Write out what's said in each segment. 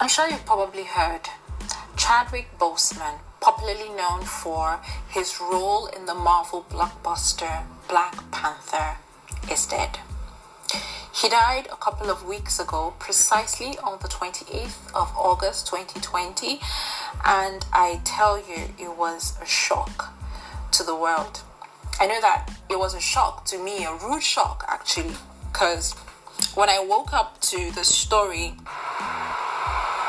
I'm sure you've probably heard Chadwick Boseman, popularly known for his role in the Marvel blockbuster Black Panther, is dead. He died a couple of weeks ago, precisely on the 28th of August 2020, and I tell you, it was a shock to the world. I know that it was a shock to me, a rude shock actually, because when I woke up to the story,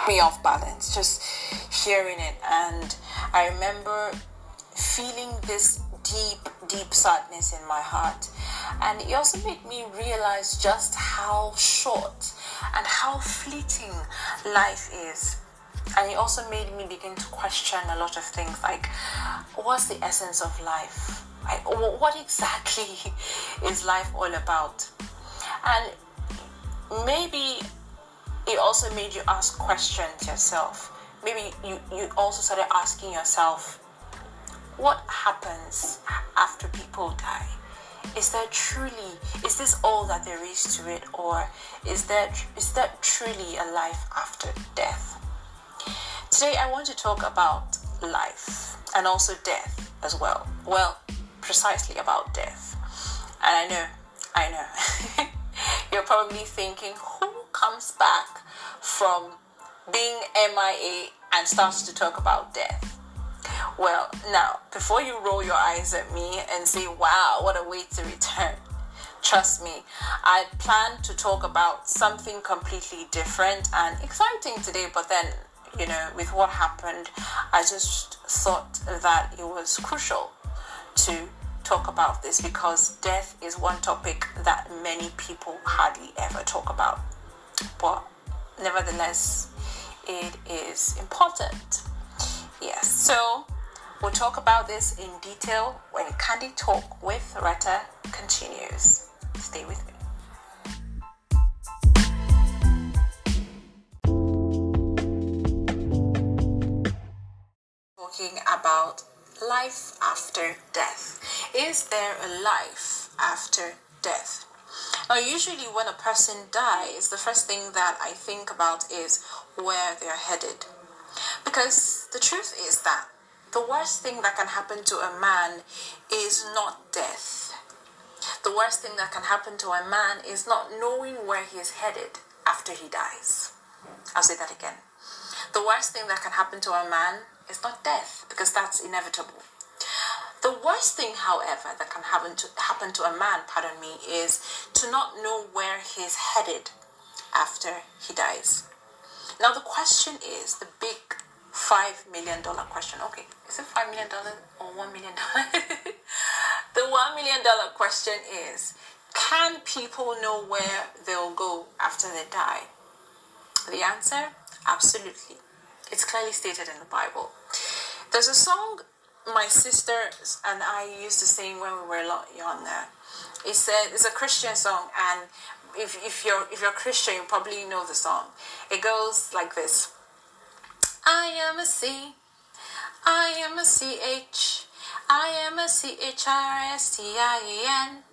me off balance, just hearing it, and I remember feeling this deep, deep sadness in my heart. And it also made me realize just how short and how fleeting life is. And it also made me begin to question a lot of things like what's the essence of life? What exactly is life all about? And maybe it also made you ask questions yourself. Maybe you, you also started asking yourself, what happens after people die? Is there truly, is this all that there is to it, or is there, is there truly a life after death? Today, I want to talk about life and also death as well. Well, precisely about death. And I know, I know, you're probably thinking, who comes back from being MIA and starts to talk about death? Well, now, before you roll your eyes at me and say, wow, what a way to return, trust me, I plan to talk about something completely different and exciting today, but then, you know, with what happened, I just thought that it was crucial to talk about this because death is one topic that many people hardly ever talk about. But nevertheless, it is important. Yes, so We'll talk about this in detail when Candy Talk with Retta continues. Stay with me. Talking about life after death. Is there a life after death? Now, usually, when a person dies, the first thing that I think about is where they're headed. Because the truth is that the worst thing that can happen to a man is not death. The worst thing that can happen to a man is not knowing where he is headed after he dies. I'll say that again. The worst thing that can happen to a man is not death, because that's inevitable. The worst thing, however, that can happen to, happen to a man, pardon me, is to not know where he's headed after he dies. Now, the question is the big five million dollar question. Okay, is it five million dollar or one million dollar? the one million dollar question is can people know where they'll go after they die? The answer absolutely. It's clearly stated in the Bible. There's a song my sister and I used to sing when we were a lot younger. It said it's a Christian song and if, if you're if you're Christian you probably know the song. It goes like this. I am a C. I am a CH. I am a C H R S T I E N.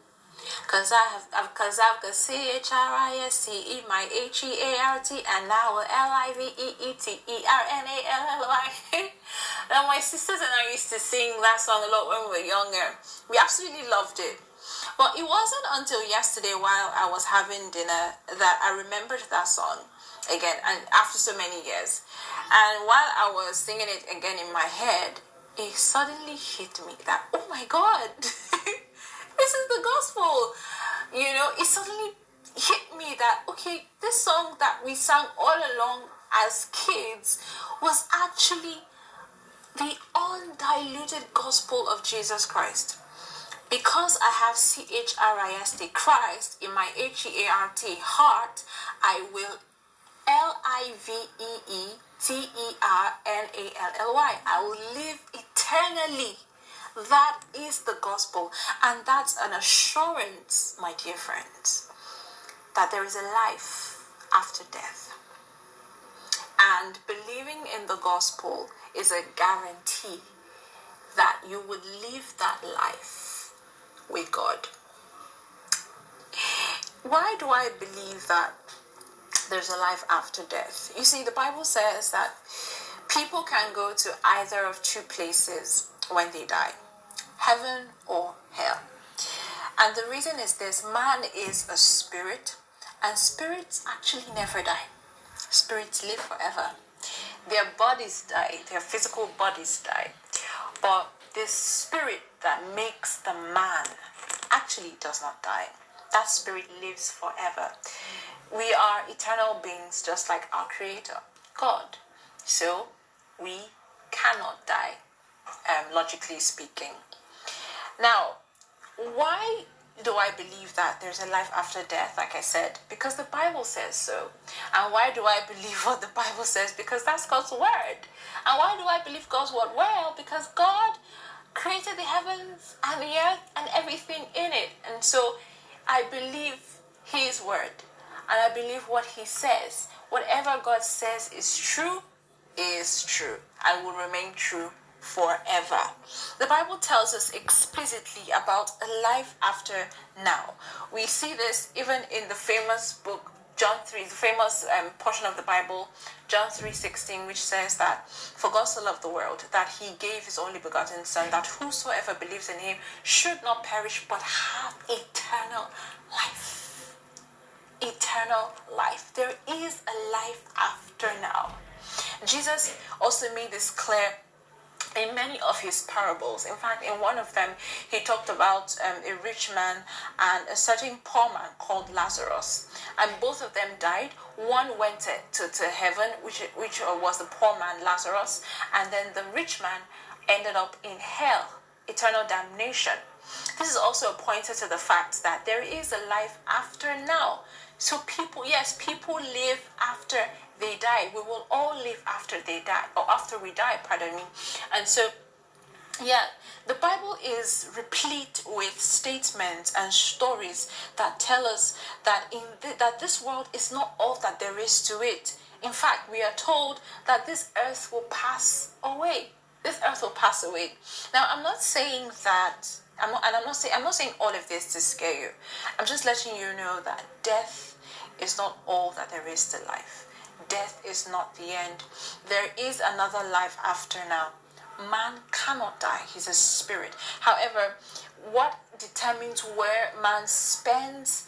Cause I have, uh, cause I've got C H R I S T E, my H E A R T, and now L I V E E T E R N A L L Y. Now my sisters and I used to sing that song a lot when we were younger. We absolutely loved it. But it wasn't until yesterday while I was having dinner that I remembered that song again, and after so many years. And while I was singing it again in my head, it suddenly hit me that, oh my God, this is the gospel. You know, it suddenly hit me that, okay, this song that we sang all along as kids was actually the undiluted gospel of Jesus Christ. Because I have C H R I S T Christ in my H E A R T heart, I will L I V E E T E R N A L L Y. I will live eternally. That is the gospel. And that's an assurance, my dear friends, that there is a life after death. And believing in the gospel is a guarantee that you would live that life with God. Why do I believe that there's a life after death. You see, the Bible says that people can go to either of two places when they die heaven or hell. And the reason is this man is a spirit, and spirits actually never die. Spirits live forever. Their bodies die, their physical bodies die. But this spirit that makes the man actually does not die. That spirit lives forever. We are eternal beings just like our creator, God. So we cannot die, um, logically speaking. Now, why do I believe that there's a life after death, like I said? Because the Bible says so. And why do I believe what the Bible says? Because that's God's word. And why do I believe God's word? Well, because God created the heavens and the earth and everything in it. And so I believe His word. And I believe what He says. Whatever God says is true, is true. I will remain true forever. The Bible tells us explicitly about a life after now. We see this even in the famous book John 3, the famous um, portion of the Bible, John 3:16, which says that for God so loved the world that he gave his only begotten son that whosoever believes in him should not perish but have eternal life. Eternal life. There is a life after now. Jesus also made this clear in many of his parables. In fact, in one of them, he talked about um, a rich man and a certain poor man called Lazarus. And both of them died. One went to, to, heaven, which, which was the poor man Lazarus, and then the rich man ended up in hell, eternal damnation. This is also a pointer to the fact that there is a life after now. So people, yes, people live after they die. We will all live after they die, or after we die, pardon me. And so, yeah, the Bible is replete with statements and stories that tell us that in th- that this world is not all that there is to it. In fact, we are told that this earth will pass away. This earth will pass away. Now, I'm not saying that I'm not, and I'm not saying I'm not saying all of this to scare you. I'm just letting you know that death is not all that there is to life death is not the end. There is another life after now. Man cannot die, he's a spirit. However, what determines where man spends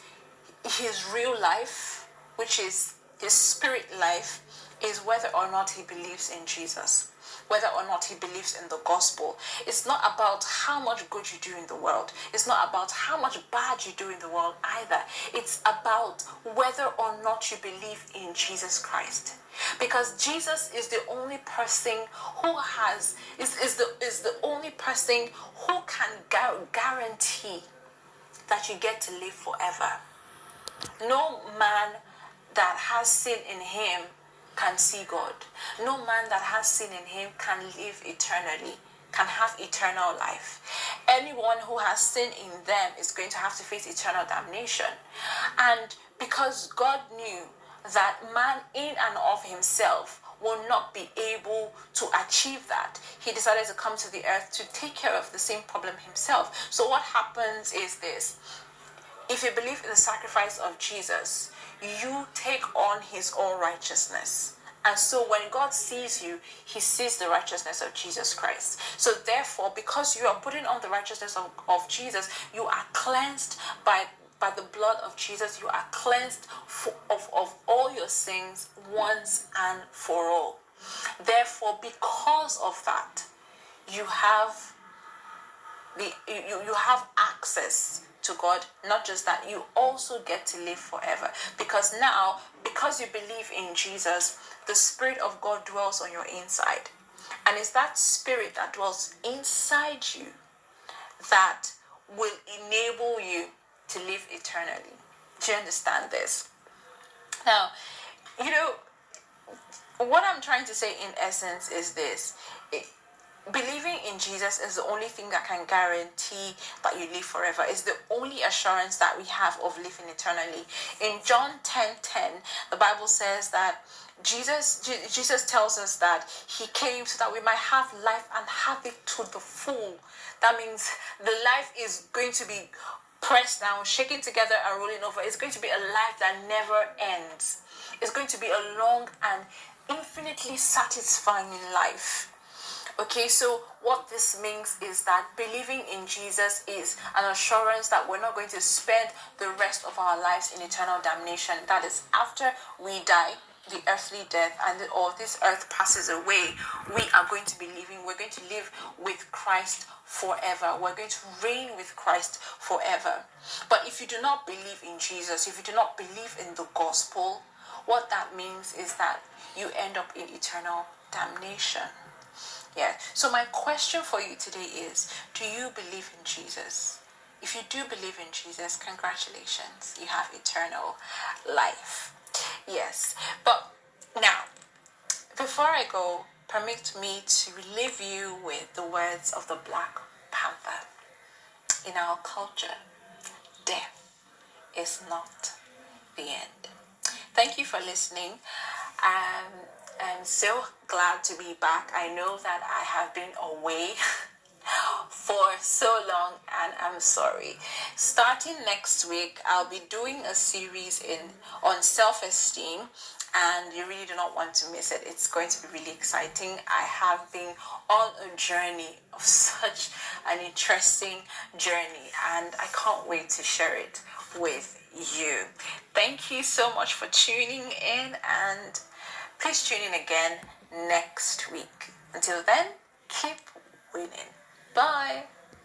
his real life, which is his spirit life, is whether or not he believes in Jesus whether or not he believes in the gospel. It's not about how much good you do in the world. It's not about how much bad you do in the world either. It's about whether or not you believe in Jesus Christ. Because Jesus is the only person who has is, is the is the only person who can guarantee that you get to live forever. No man that has sin in him can see God. No man that has sin in him can live eternally, can have eternal life. Anyone who has sin in them is going to have to face eternal damnation. And because God knew that man in and of himself will not be able to achieve that. He decided to come to the earth to take care of the same problem himself. So, what happens is this if you believe in the sacrifice of Jesus, you take on his own righteousness. And so when God sees you, he sees the righteousness of Jesus Christ. So therefore, because you are putting on the righteousness of, of Jesus, you are cleansed by by the blood of Jesus, you are cleansed for, of, of all your sins once and for all. Therefore, because of that, you have the you, you have access to God. Not just that, you also get to live forever. Because now, because you believe in Jesus, the Spirit of God dwells on your inside. And it's that Spirit that dwells inside you that will enable you to live eternally. Do you understand this? Now, you know, what I'm trying to say in essence is this believing in Jesus is the only thing that can guarantee that you live forever. It's the only assurance that we have of living eternally. In John 10 10, the Bible says that Jesus Jesus tells us that he came so that we might have life and have it to the full. That means the life is going to be pressed down, shaking together, and rolling over. It's going to be a life that never ends. It's going to be a long and infinitely satisfying life. Okay, so what this means is that believing in Jesus is an assurance that we're not going to spend the rest of our lives in eternal damnation. That is, after we die, the earthly death and all this earth passes away, we are going to be living, we're going to live with Christ forever. We're going to reign with Christ forever. But if you do not believe in Jesus, if you do not believe in the gospel, what that means is that you end up in eternal damnation. Yeah. So my question for you today is do you believe in Jesus? If you do believe in Jesus, congratulations. You have eternal life. Yes. But now, before I go, permit me to leave you with the words of the Black Panther. In our culture, death is not the end. Thank you for listening. Um, I'm so glad to be back. I know that I have been away for so long and I'm sorry. Starting next week, I'll be doing a series in on self-esteem and you really do not want to miss it. It's going to be really exciting. I have been on a journey of such an interesting journey and I can't wait to share it with you. Thank you so much for tuning in and please tune in again next week. Until then, keep winning. Bye.